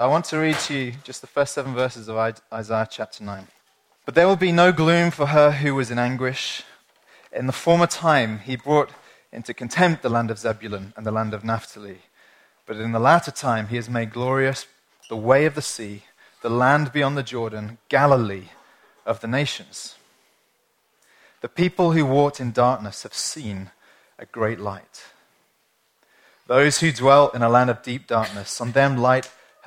I want to read to you just the first seven verses of Isaiah chapter 9. But there will be no gloom for her who was in anguish. In the former time, he brought into contempt the land of Zebulun and the land of Naphtali. But in the latter time, he has made glorious the way of the sea, the land beyond the Jordan, Galilee of the nations. The people who walked in darkness have seen a great light. Those who dwell in a land of deep darkness, on them light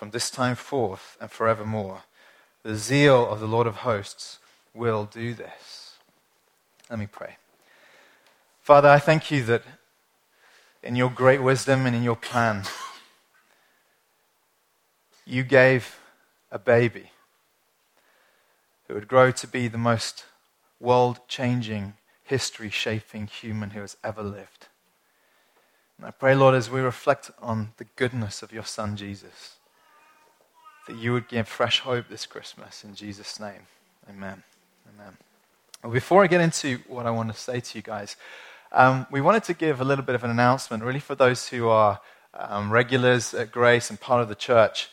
from this time forth and forevermore. The zeal of the Lord of hosts will do this. Let me pray. Father, I thank you that in your great wisdom and in your plan, you gave a baby who would grow to be the most world changing, history shaping human who has ever lived. And I pray, Lord, as we reflect on the goodness of your Son, Jesus, that you would give fresh hope this Christmas. In Jesus' name, amen. Amen. Well, before I get into what I want to say to you guys, um, we wanted to give a little bit of an announcement, really, for those who are um, regulars at Grace and part of the church.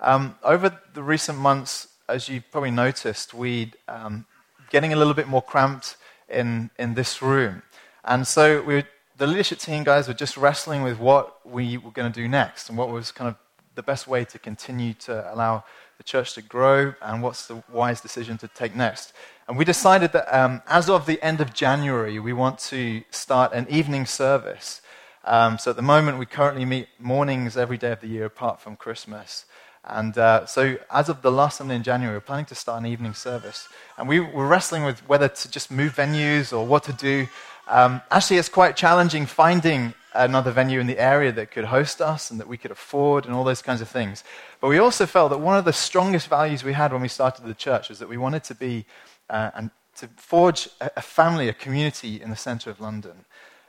Um, over the recent months, as you probably noticed, we um, getting a little bit more cramped in, in this room. And so we the leadership team guys were just wrestling with what we were going to do next and what was kind of the best way to continue to allow the church to grow and what's the wise decision to take next. And we decided that um, as of the end of January, we want to start an evening service. Um, so at the moment, we currently meet mornings every day of the year apart from Christmas. And uh, so, as of the last Sunday in January, we're planning to start an evening service. And we were wrestling with whether to just move venues or what to do. Um, actually, it's quite challenging finding another venue in the area that could host us and that we could afford and all those kinds of things. But we also felt that one of the strongest values we had when we started the church was that we wanted to be uh, and to forge a, family, a community in the center of London.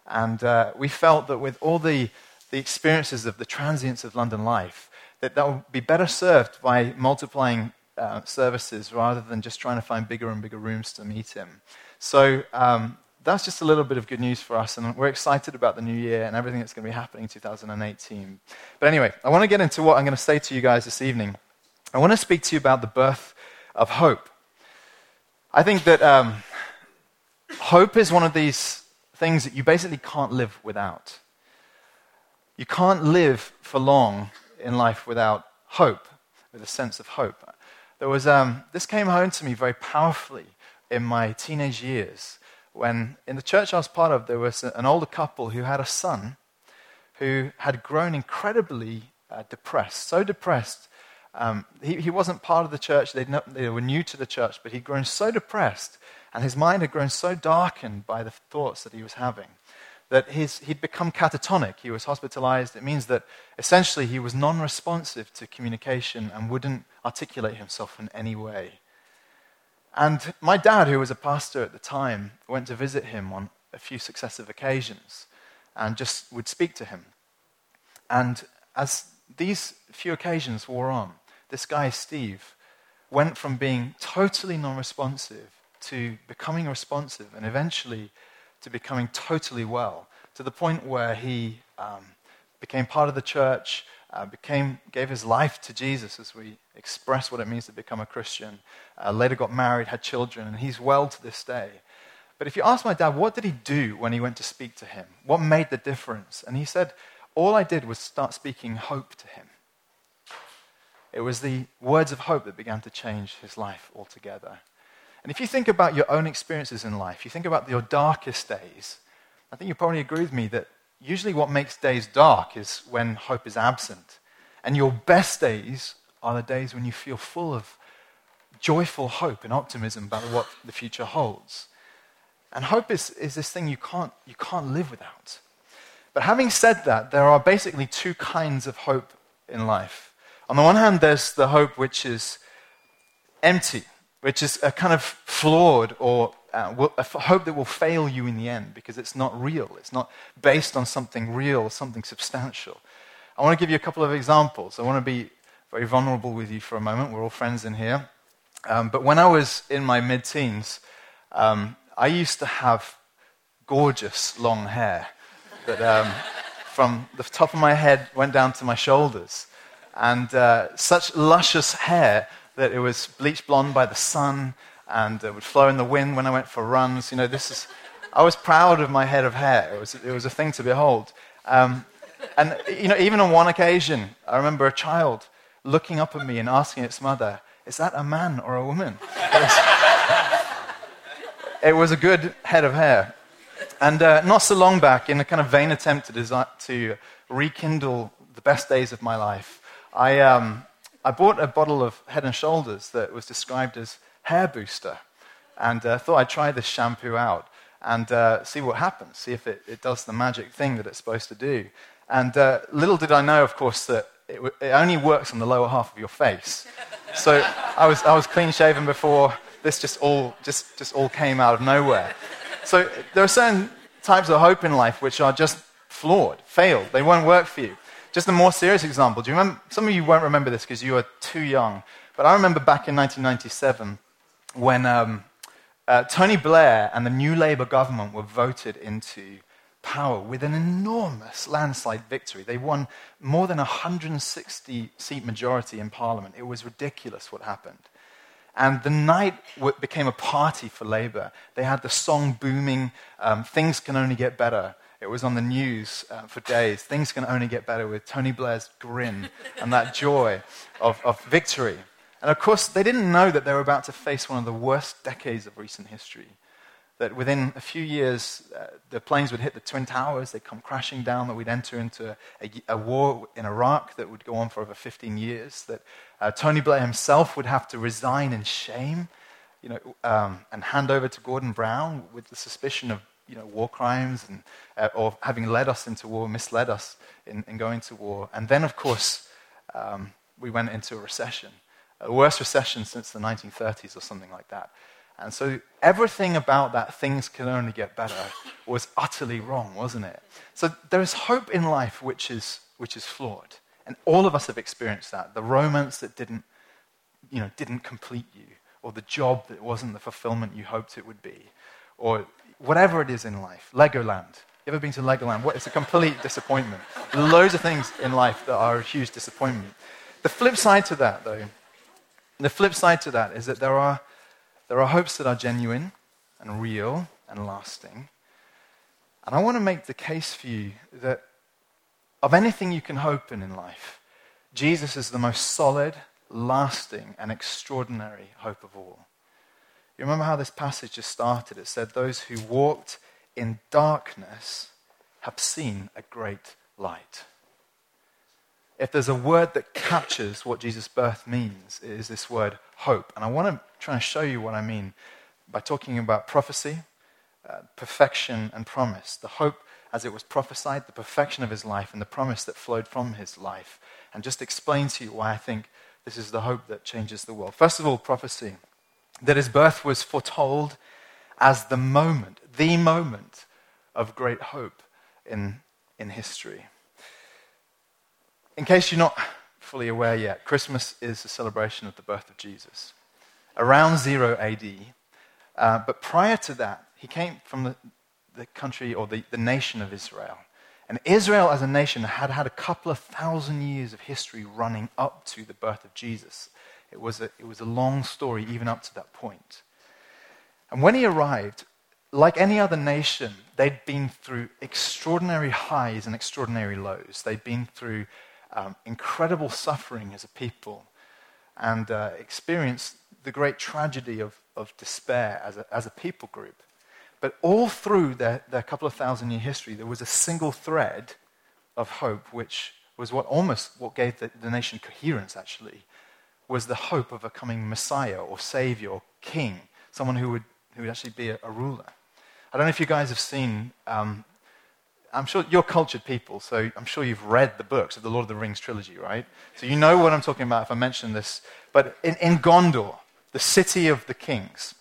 And uh, we felt that with all the, the experiences of the transience of London life, that that would be better served by multiplying uh, services rather than just trying to find bigger and bigger rooms to meet him. So um, that's just a little bit of good news for us, and we're excited about the new year and everything that's going to be happening in 2018. But anyway, I want to get into what I'm going to say to you guys this evening. I want to speak to you about the birth of hope. I think that um, hope is one of these things that you basically can't live without. You can't live for long in life without hope, with a sense of hope. There was, um, this came home to me very powerfully in my teenage years when in the church I was part of, there was an older couple who had a son who had grown incredibly uh, depressed, so depressed. Um, he, he wasn't part of the church, they they were new to the church, but he'd grown so depressed, and his mind had grown so darkened by the thoughts that he was having that his, he'd become catatonic. He was hospitalized. It means that essentially he was non responsive to communication and wouldn't articulate himself in any way. And my dad, who was a pastor at the time, went to visit him on a few successive occasions and just would speak to him. And as these few occasions wore on, this guy, Steve, went from being totally non responsive to becoming responsive and eventually to becoming totally well, to the point where he um, became part of the church, uh, became, gave his life to Jesus as we express what it means to become a Christian. Uh, later got married, had children, and he's well to this day. But if you ask my dad, what did he do when he went to speak to him? What made the difference? And he said, all I did was start speaking hope to him. It was the words of hope that began to change his life altogether. And if you think about your own experiences in life, you think about your darkest days, I think you probably agree with me that usually what makes days dark is when hope is absent. And your best days are the days when you feel full of joyful hope and optimism about what the future holds. And hope is, is this thing you can't, you can't live without. But having said that, there are basically two kinds of hope in life. On the one hand, there's the hope which is empty, which is a kind of flawed or uh, a hope that will fail you in the end because it's not real. It's not based on something real, something substantial. I want to give you a couple of examples. I want to be very vulnerable with you for a moment. We're all friends in here. Um, but when I was in my mid teens, um, I used to have gorgeous long hair that um, from the top of my head went down to my shoulders. And uh, such luscious hair that it was bleached blonde by the sun and it would flow in the wind when I went for runs. You know, this is, I was proud of my head of hair. It was, it was a thing to behold. Um, and, you know, even on one occasion, I remember a child looking up at me and asking its mother, Is that a man or a woman? It was, a good head of hair. And uh, not so long back, in a kind of vain attempt to, to rekindle the best days of my life, I, um, I bought a bottle of Head and Shoulders that was described as hair booster and uh, thought I'd try this shampoo out and uh, see what happens, see if it, it, does the magic thing that it's supposed to do. And uh, little did I know, of course, that it, it, only works on the lower half of your face. So I was, I was clean shaven before. This just all, just, just all came out of nowhere. So there are certain types of hope in life which are just flawed, failed. They won't work for you. Just a more serious example. Do you remember? Some of you won't remember this because you are too young. But I remember back in 1997 when um, uh, Tony Blair and the new Labour government were voted into power with an enormous landslide victory. They won more than a 160 seat majority in Parliament. It was ridiculous what happened. And the night became a party for Labour. They had the song booming, um, Things Can Only Get Better. It was on the news uh, for days. Things can only get better with Tony Blair's grin and that joy of, of victory. And of course, they didn't know that they were about to face one of the worst decades of recent history. That within a few years, uh, the planes would hit the Twin Towers, they'd come crashing down, that we'd enter into a, a war in Iraq that would go on for over 15 years, that uh, Tony Blair himself would have to resign in shame you know, um, and hand over to Gordon Brown with the suspicion of you know, war crimes and, uh, or having led us into war, misled us in, in going to war. And then, of course, um, we went into a recession a worse recession since the 1930s or something like that. And so everything about that things can only get better was utterly wrong, wasn't it? So there is hope in life which is, which is flawed. And all of us have experienced that. The romance that didn't, you know, didn't complete you, or the job that wasn't the fulfillment you hoped it would be, or whatever it is in life. Legoland. You ever been to Legoland? What, it's a complete disappointment. Loads of things in life that are a huge disappointment. The flip side to that, though, the flip side to that is that there are, there are hopes that are genuine and real and lasting. And I want to make the case for you that of anything you can hope in in life, Jesus is the most solid, lasting, and extraordinary hope of all. You remember how this passage just started? It said, Those who walked in darkness have seen a great light if there's a word that captures what Jesus' birth means, it is this word hope. And I want to try to show you what I mean by talking about prophecy, uh, perfection, and promise. The hope as it was prophesied, the perfection of his life, and the promise that flowed from his life. And just explain to you why I think this is the hope that changes the world. First of all, prophecy. That his birth was foretold as the moment, the moment of great hope in, in history. In case you're not fully aware yet, Christmas is a celebration of the birth of Jesus. Around 0 AD, uh, but prior to that, he came from the, the country or the, the nation of Israel. And Israel as a nation had had a couple of thousand years of history running up to the birth of Jesus. It was a, it was a long story even up to that point. And when he arrived, like any other nation, they'd been through extraordinary highs and extraordinary lows. They'd been through um, incredible suffering as a people. And uh, experienced the great tragedy of, of despair as a, as a people group. But all through their, their couple of thousand year history, there was a single thread of hope, which was what almost what gave the, the nation coherence, actually, was the hope of a coming Messiah or Savior or King, someone who would, who would actually be a, a ruler. I don't know if you guys have seen um, I'm sure you're cultured people, so I'm sure you've read the books of the Lord of the Rings trilogy, right? So you know what I'm talking about if I mention this. But in, in Gondor, the city of the kings,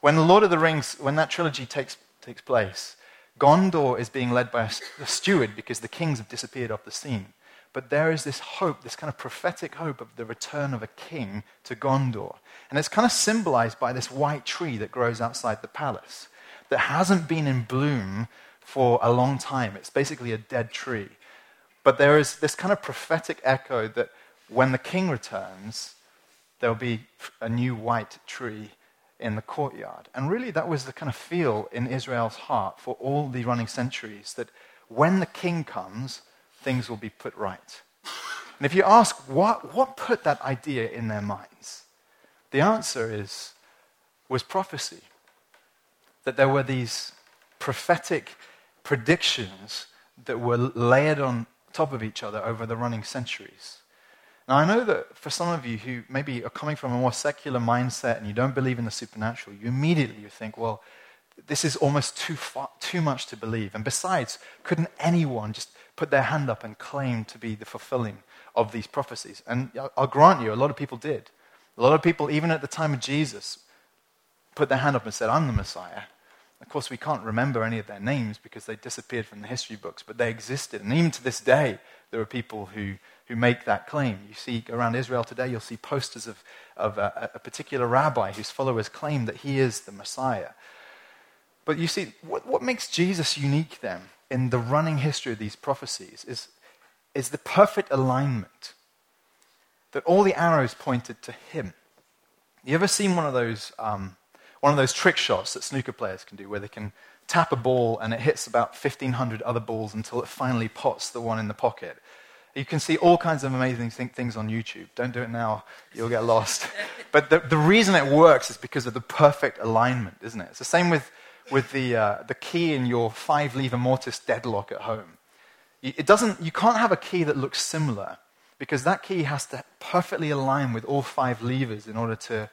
when the Lord of the Rings, when that trilogy takes, takes place, Gondor is being led by a, a steward because the kings have disappeared off the scene. But there is this hope, this kind of prophetic hope of the return of a king to Gondor. And it's kind of symbolized by this white tree that grows outside the palace that hasn't been in bloom for a long time. It's basically a dead tree. But there is this kind of prophetic echo that when the king returns, there'll be a new white tree in the courtyard. And really, that was the kind of feel in Israel's heart for all the running centuries that when the king comes, things will be put right. And if you ask what, what put that idea in their minds, the answer is was prophecy. That there were these prophetic predictions that were layered on top of each other over the running centuries. Now, I know that for some of you who maybe are coming from a more secular mindset and you don't believe in the supernatural, you immediately you think, well, this is almost too, far, too much to believe. And besides, couldn't anyone just put their hand up and claim to be the fulfilling of these prophecies? And I'll grant you, a lot of people did. A lot of people, even at the time of Jesus, put their hand up and said, I'm the Messiah. Of course, we can't remember any of their names because they disappeared from the history books, but they existed. And even to this day, there are people who, who make that claim. You see around Israel today, you'll see posters of, of a, a particular rabbi whose followers claim that he is the Messiah. But you see, what, what makes Jesus unique then in the running history of these prophecies is, is the perfect alignment that all the arrows pointed to him. You ever seen one of those um, one of those trick shots that snooker players can do, where they can tap a ball and it hits about 1,500 other balls until it finally pots the one in the pocket. You can see all kinds of amazing things on YouTube. Don't do it now, you'll get lost. but the, the reason it works is because of the perfect alignment, isn't it? It's the same with, with the, uh, the key in your five lever mortise deadlock at home. It doesn't, you can't have a key that looks similar because that key has to perfectly align with all five levers in order to,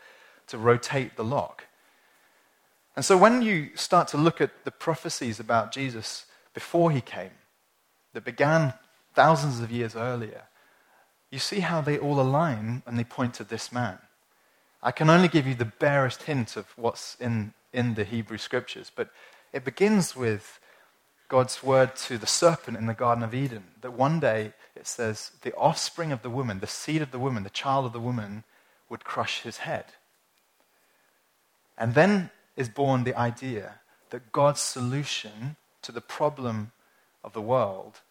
to rotate the lock. And so when you start to look at the prophecies about Jesus before he came, that began thousands of years earlier, you see how they all align and they point to this man. I can only give you the barest hint of what's in, in the Hebrew scriptures, but it begins with God's word to the serpent in the Garden of Eden that one day it says, the offspring of the woman, the seed of the woman, the child of the woman would crush his head. And then is born the idea that God's solution to the problem of the world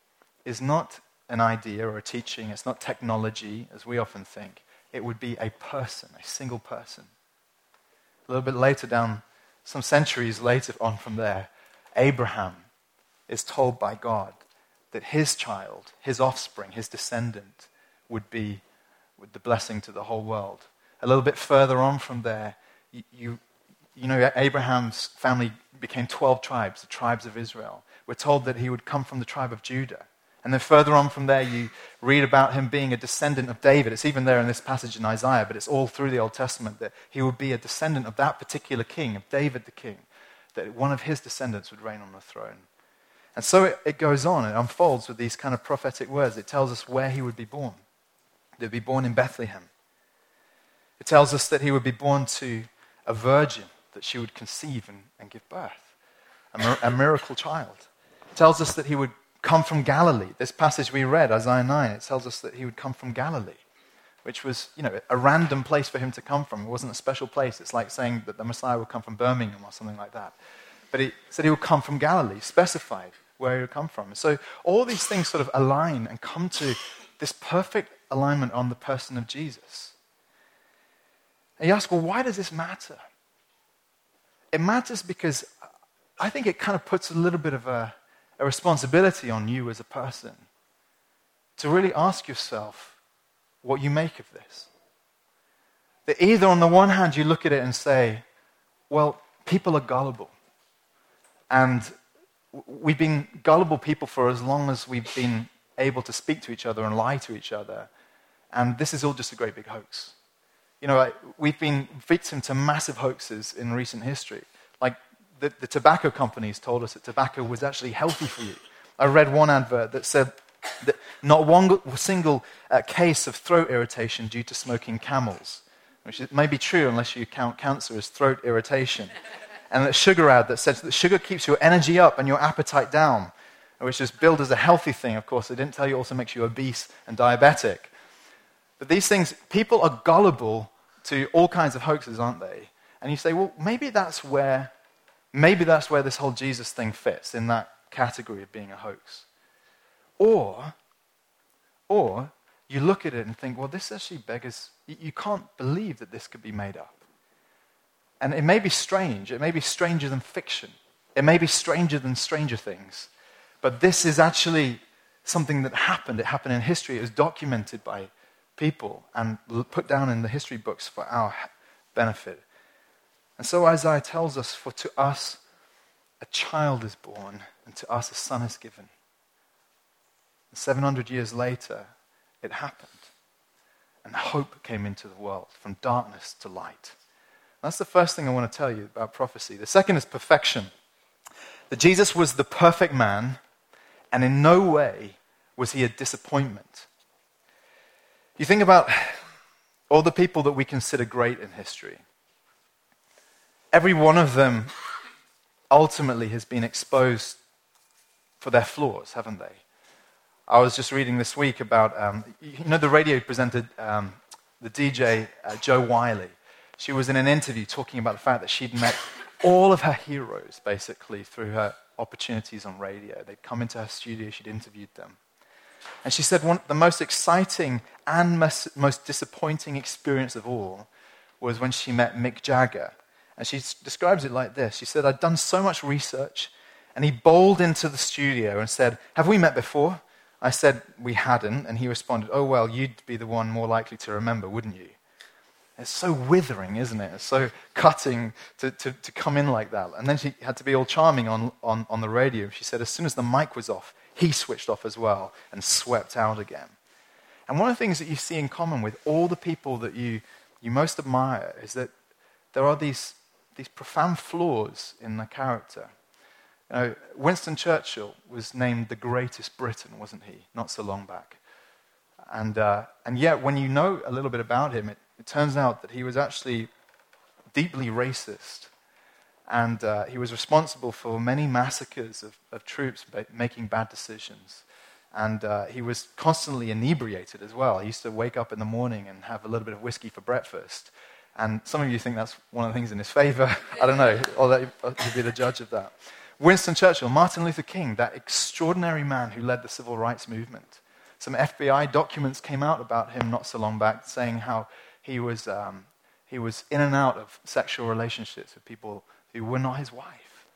is not an idea or a teaching, it's not technology, as we often think. It would be a person, a single person. A little bit later down, some centuries later on from there, Abraham is told by God that his child, his offspring, his descendant, would be with the blessing to the whole world. A little bit further on from there, you, you know, Abraham's family became 12 tribes, the tribes of Israel. We're told that he would come from the tribe of Judah. And then further on from there, you read about him being a descendant of David. It's even there in this passage in Isaiah, but it's all through the Old Testament that he would be a descendant of that particular king, of David the king, that one of his descendants would reign on the throne. And so it, it goes on, it unfolds with these kind of prophetic words. It tells us where he would be born. He would be born in Bethlehem. It tells us that he would be born to a virgin that she would conceive and, and give birth, a, mir- a miracle child. It tells us that he would come from Galilee. This passage we read, Isaiah 9, it tells us that he would come from Galilee, which was, you know, a random place for him to come from. It wasn't a special place. It's like saying that the Messiah would come from Birmingham or something like that. But he said he would come from Galilee, specified where he would come from. So all these things sort of align and come to this perfect alignment on the person of Jesus. And you ask, well, why does this matter? It matters because I think it kind of puts a little bit of a, a responsibility on you as a person to really ask yourself what you make of this. That either on the one hand you look at it and say, well, people are gullible. And we've been gullible people for as long as we've been able to speak to each other and lie to each other. And this is all just a great big hoax. You know, we've been victim to massive hoaxes in recent history. Like the, the tobacco companies told us that tobacco was actually healthy for you. I read one advert that said that not one single uh, case of throat irritation due to smoking camels, which may be true unless you count cancer as throat irritation. and a sugar ad that says that sugar keeps your energy up and your appetite down, which is billed as a healthy thing, of course. They didn't tell you also makes you obese and diabetic. But these things, people are gullible to all kinds of hoaxes, aren't they? And you say, well, maybe that's where, maybe that's where this whole Jesus thing fits in that category of being a hoax. Or, or you look at it and think, well, this actually beggars, you can't believe that this could be made up. And it may be strange, it may be stranger than fiction, it may be stranger than Stranger Things, but this is actually something that happened. It happened in history, it was documented by people and put down in the history books for our benefit. And so Isaiah tells us, For to us a child is born, and to us a son is given. And 700 years later, it happened. And hope came into the world from darkness to light. That's the first thing I want to tell you about prophecy. The second is perfection. That Jesus was the perfect man, and in no way was he a disappointment. You think about all the people that we consider great in history. Every one of them ultimately has been exposed for their flaws, haven't they? I was just reading this week about, um, you know, the radio presented um, the DJ uh, Jo Whiley. She was in an interview talking about the fact that she'd met all of her heroes basically through her opportunities on radio. They'd come into her studio, she'd interviewed them. And she said one, the most exciting and most, most disappointing experience of all was when she met Mick Jagger. And she describes it like this She said, I'd done so much research, and he bowled into the studio and said, Have we met before? I said, We hadn't. And he responded, Oh, well, you'd be the one more likely to remember, wouldn't you? It's so withering, isn't it? It's so cutting to, to, to come in like that. And then she had to be all charming on, on, on the radio. She said, as soon as the mic was off, he switched off as well and swept out again. And one of the things that you see in common with all the people that you, you most admire is that there are these, these profound flaws in the character. You know, Winston Churchill was named the greatest Briton, wasn't he, not so long back? And, uh, and yet, when you know a little bit about him, it, it turns out that he was actually deeply racist. And uh, he was responsible for many massacres of, of troops making bad decisions. And uh, he was constantly inebriated as well. He used to wake up in the morning and have a little bit of whiskey for breakfast. And some of you think that's one of the things in his favor. I don't know. I'll let you be the judge of that. Winston Churchill, Martin Luther King, that extraordinary man who led the civil rights movement. Some FBI documents came out about him not so long back saying how he was, um, he was in and out of sexual relationships with people who were not his wife.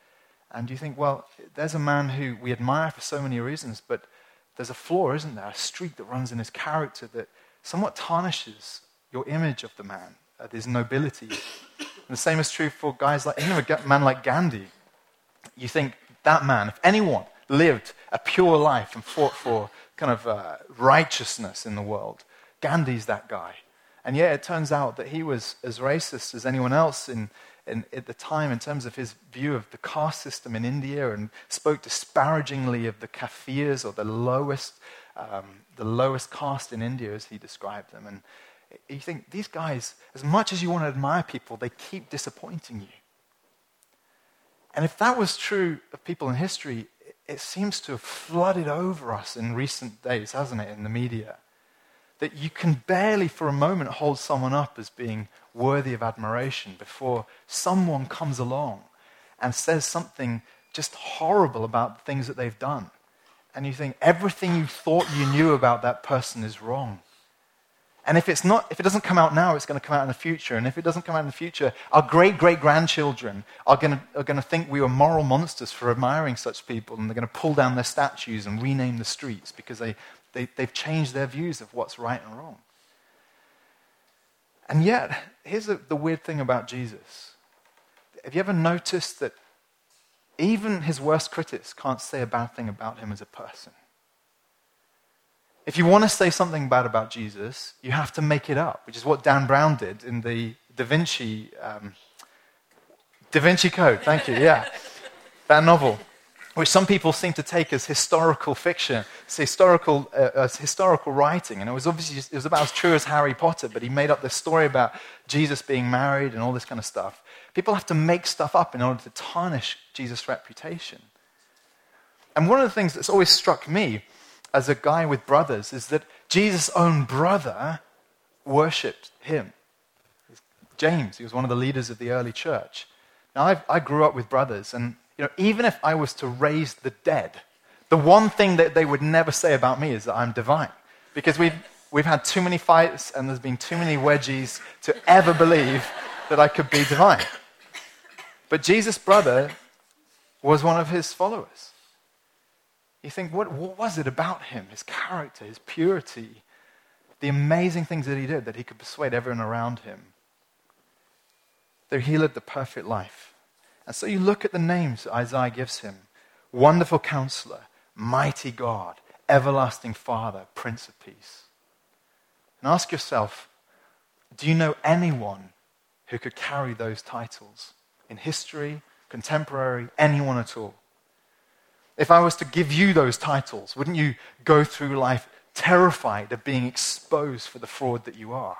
And you think, well, there's a man who we admire for so many reasons, but there's a flaw, isn't there? A streak that runs in his character that somewhat tarnishes your image of the man, uh, his nobility. And the same is true for guys like, know, a man like Gandhi. You think that man, if anyone lived a pure life and fought for kind of uh, righteousness in the world, Gandhi's that guy. And yet it turns out that he was as racist as anyone else in, in, at the time in terms of his view of the caste system in India and spoke disparagingly of the Kafirs or the lowest, um, the lowest caste in India as he described them. And you think these guys, as much as you want to admire people, they keep disappointing you. And if that was true of people in history, it seems to have flooded over us in recent days, hasn't it, in the media? That you can barely for a moment hold someone up as being worthy of admiration before someone comes along and says something just horrible about the things that they've done. And you think everything you thought you knew about that person is wrong. And if it's not, if it doesn't come out now, it's going to come out in the future. And if it doesn't come out in the future, our great great grandchildren are going, to, are going to think we were moral monsters for admiring such people, and they're going to pull down their statues and rename the streets because they, they, they've changed their views of what's right and wrong. And yet, here's the, the weird thing about Jesus. Have you ever noticed that even his worst critics can't say a bad thing about him as a person? If you want to say something bad about Jesus, you have to make it up, which is what Dan Brown did in the Da Vinci, um, Da Vinci Code. Thank you, yeah. that novel, which some people seem to take as historical fiction, it's historical, uh, as historical writing. And it was obviously just, it was about as true as Harry Potter, but he made up this story about Jesus being married and all this kind of stuff. People have to make stuff up in order to tarnish Jesus' reputation. And one of the things that's always struck me as a guy with brothers is that Jesus' own brother worshipped him. James, he was one of the leaders of the early church. Now, I've, i grew up with brothers, and you know, even if I was to raise the dead, the one thing that they would never say about me is that I'm divine. Because we've, we've had too many fights, and there's been too many wedgies to ever believe that I could be divine. But Jesus' brother was one of his followers. You think, what, what was it about him? His character, his purity, the amazing things that he did that he could persuade everyone around him. That he lived the perfect life. And so you look at the names Isaiah gives him Wonderful Counselor, Mighty God, Everlasting Father, Prince of Peace. And ask yourself do you know anyone who could carry those titles in history, contemporary, anyone at all? If I was to give you those titles, wouldn't you go through life terrified of being exposed for the fraud that you are?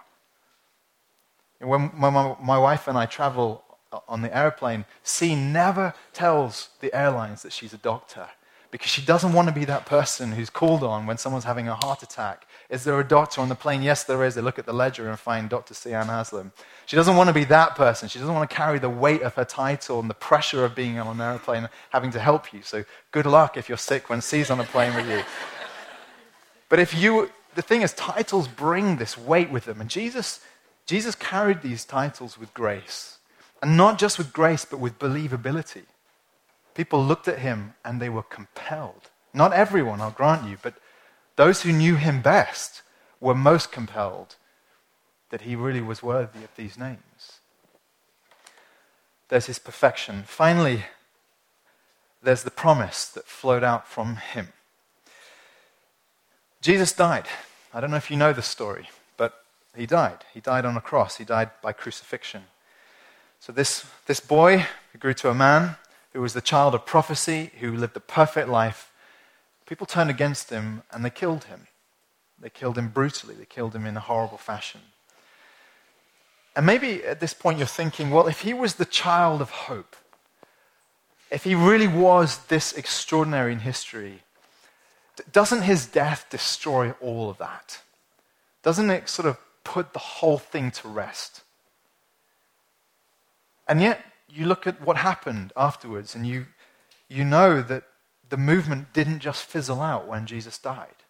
When my, my wife and I travel Uh, on the airplane, C never tells the airlines that she's a doctor because she doesn't want to be that person who's called on when someone's having a heart attack. Is there a doctor on the plane? Yes, there is. They look at the ledger and find Dr. C. Ann Haslam. She doesn't want to be that person. She doesn't want to carry the weight of her title and the pressure of being on an airplane having to help you. So good luck if you're sick when C's on a plane with you. But if you, the thing is, titles bring this weight with them. And Jesus, Jesus carried these titles with grace. And not just with grace, but with believability. People looked at him and they were compelled. Not everyone, I'll grant you, but those who knew him best were most compelled that he really was worthy of these names. There's his perfection. Finally, there's the promise that flowed out from him. Jesus died. I don't know if you know the story, but he died. He died on a cross, he died by crucifixion. So, this, this boy who grew to a man, who was the child of prophecy, who lived a perfect life, people turned against him and they killed him. They killed him brutally, they killed him in a horrible fashion. And maybe at this point you're thinking, well, if he was the child of hope, if he really was this extraordinary in history, doesn't his death destroy all of that? Doesn't it sort of put the whole thing to rest? And yet, you look at what happened afterwards and you, you know that the movement didn't just fizzle out when Jesus died.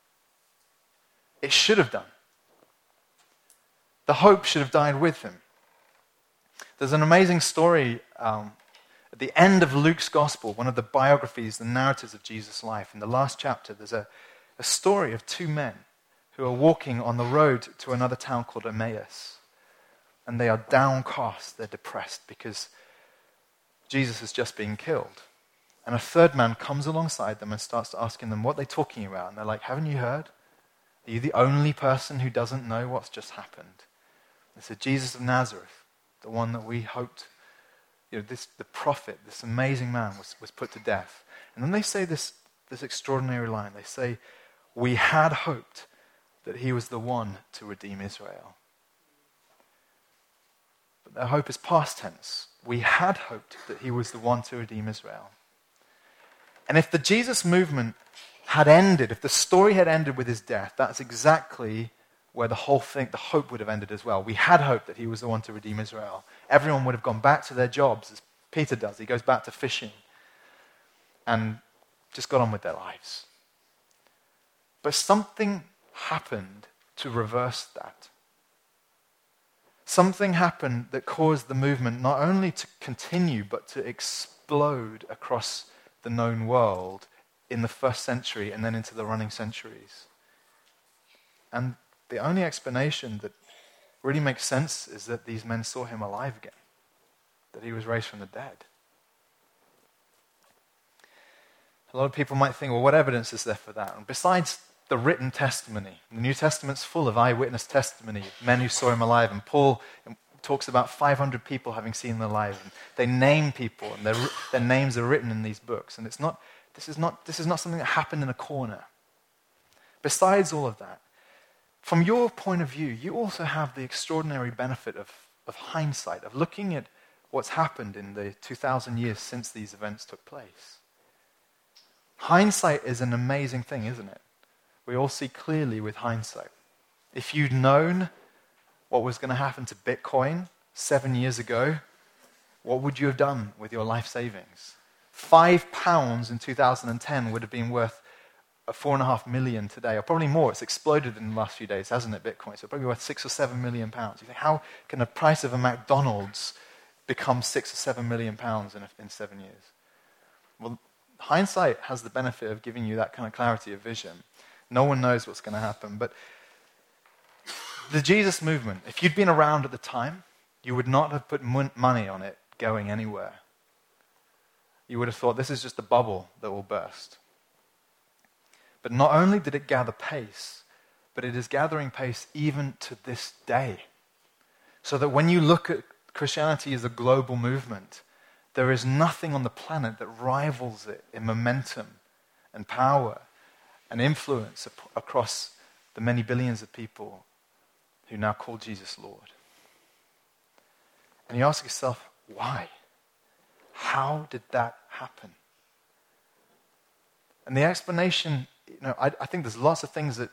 It should have done. The hope should have died with him. There's an amazing story um, at the end of Luke's gospel, one of the biographies, the narratives of Jesus' life. In the last chapter, there's a, a story of two men who are walking on the road to another town called Emmaus. And they are downcast, they're depressed because Jesus has just been killed. And a third man comes alongside them and starts asking them what they're talking about. And they're like, Haven't you heard? Are you the only person who doesn't know what's just happened? They said, Jesus of Nazareth, the one that we hoped, you know, this, the prophet, this amazing man, was, was put to death. And then they say this, this extraordinary line. They say, We had hoped that he was the one to redeem Israel. Their hope is past tense we had hoped that he was the one to redeem Israel. And if the Jesus movement had ended, if the story had ended with his death, that's exactly where the whole thing, the hope would have ended as well. We had hoped that he was the one to redeem Israel. Everyone would have gone back to their jobs, as Peter does. He goes back to fishing and just got on with their lives. But something happened to reverse that something happened that caused the movement not only to continue, but to explode across the known world in the first century and then into the running centuries. And the only explanation that really makes sense is that these men saw him alive again, that he was raised from the dead. A lot of people might think, well, what evidence is there for that? And besides the written testimony, the New Testament's full of eyewitness testimony, men who saw him alive. And Paul talks about 500 people having seen him alive. And they name people, and their, their names are written in these books. And it's not, this, is not, this is not something that happened in a corner. Besides all of that, from your point of view, you also have the extraordinary benefit of, of hindsight, of looking at what's happened in the 2,000 years since these events took place. Hindsight is an amazing thing, isn't it? We all see clearly with hindsight. If you'd known what was going to happen to Bitcoin seven years ago, what would you have done with your life savings? Five pounds in 2010 would have been worth a four and a half million today, or probably more. It's exploded in the last few days, hasn't it, Bitcoin? So probably worth six or seven million pounds. You think, how can the price of a McDonald's become six or seven million pounds in, a, in seven years? Well, hindsight has the benefit of giving you that kind of clarity of vision. No one knows what's going to happen. But the Jesus movement, if you'd been around at the time, you would not have put money on it going anywhere. You would have thought this is just a bubble that will burst. But not only did it gather pace, but it is gathering pace even to this day. So that when you look at Christianity as a global movement, there is nothing on the planet that rivals it in momentum and power and influence across the many billions of people who now call Jesus Lord. And you ask yourself, why? How did that happen? And the explanation, you know, I, I think there's lots of things that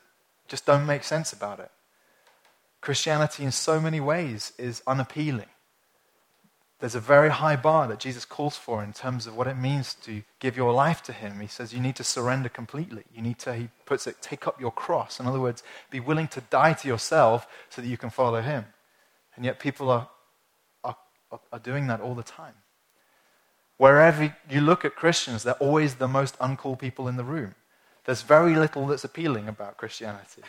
just don't make sense about it. Christianity, in so many ways, is unappealing there's a very high bar that Jesus calls for in terms of what it means to give your life to Him. He says you need to surrender completely. You need to, he puts it, take up your cross. In other words, be willing to die to yourself so that you can follow Him. And yet people are, are, are doing that all the time. Wherever you look at Christians, they're always the most uncool people in the room. There's very little that's appealing about Christianity.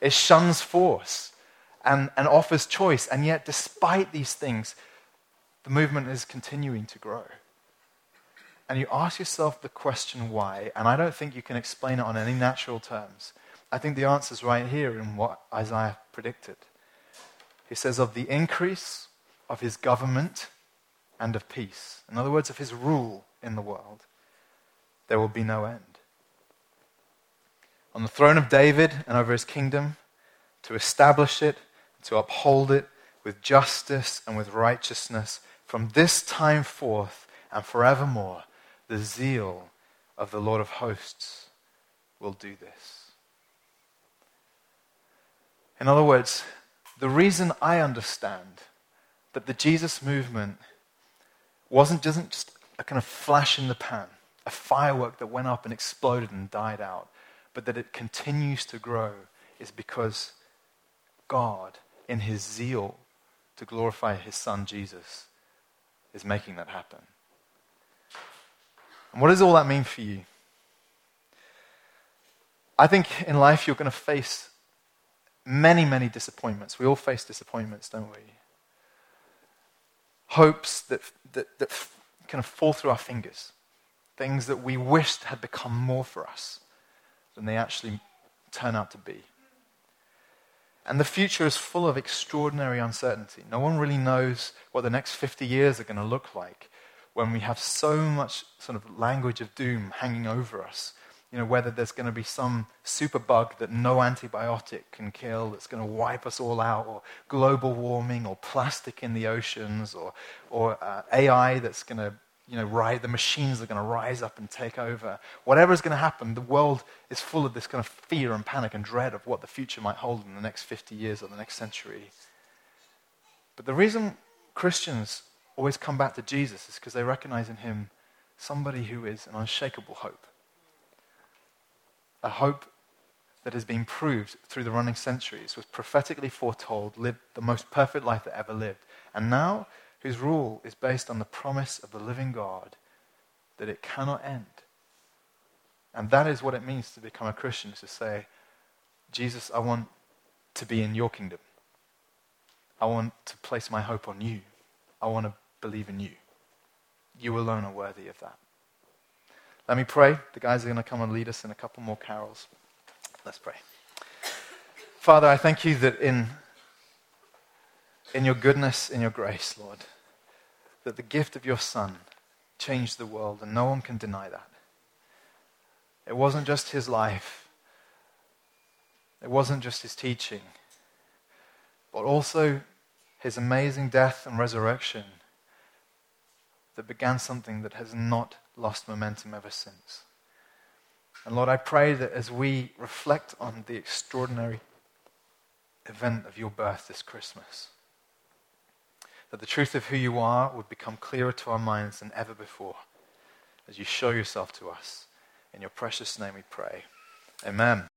It shuns force and, and offers choice. And yet, despite these things, the movement is continuing to grow. And you ask yourself the question why, and I don't think you can explain it on any natural terms. I think the answer is right here in what Isaiah predicted. He says, of the increase of his government and of peace. In other words, of his rule in the world, there will be no end. On the throne of David and over his kingdom, to establish it, to uphold it with justice and with righteousness from this time forth and forevermore, the zeal of the Lord of hosts will do this. In other words, the reason I understand that the Jesus movement wasn't just a kind of flash in the pan, a firework that went up and exploded and died out, but that it continues to grow is because God, in his zeal to glorify his son Jesus, is making that happen. And what does all that mean for you? I think in life you're going to face many, many disappointments. We all face disappointments, don't we? Hopes that, that, that kind of fall through our fingers. Things that we wished had become more for us than they actually turn out to be. And the future is full of extraordinary uncertainty. No one really knows what the next 50 years are going to look like when we have so much sort of language of doom hanging over us. You know, whether there's going to be some super bug that no antibiotic can kill that's going to wipe us all out, or global warming, or plastic in the oceans, or, or uh, AI that's going to you know, rise, the machines are going to rise up and take over. Whatever is going to happen, the world is full of this kind of fear and panic and dread of what the future might hold in the next 50 years or the next century. But the reason Christians always come back to Jesus is because they recognize in him somebody who is an unshakable hope. A hope that has been proved through the running centuries, was prophetically foretold, lived the most perfect life that ever lived. And now whose rule is based on the promise of the living God that it cannot end. And that is what it means to become a Christian, is to say, Jesus, I want to be in your kingdom. I want to place my hope on you. I want to believe in you. You alone are worthy of that. Let me pray. The guys are going to come and lead us in a couple more carols. Let's pray. Father, I thank you that in, in your goodness, in your grace, Lord, that the gift of your Son changed the world, and no one can deny that. It wasn't just his life, it wasn't just his teaching, but also his amazing death and resurrection that began something that has not lost momentum ever since. And Lord, I pray that as we reflect on the extraordinary event of your birth this Christmas, that the truth of who you are would become clearer to our minds than ever before as you show yourself to us. In your precious name we pray. Amen.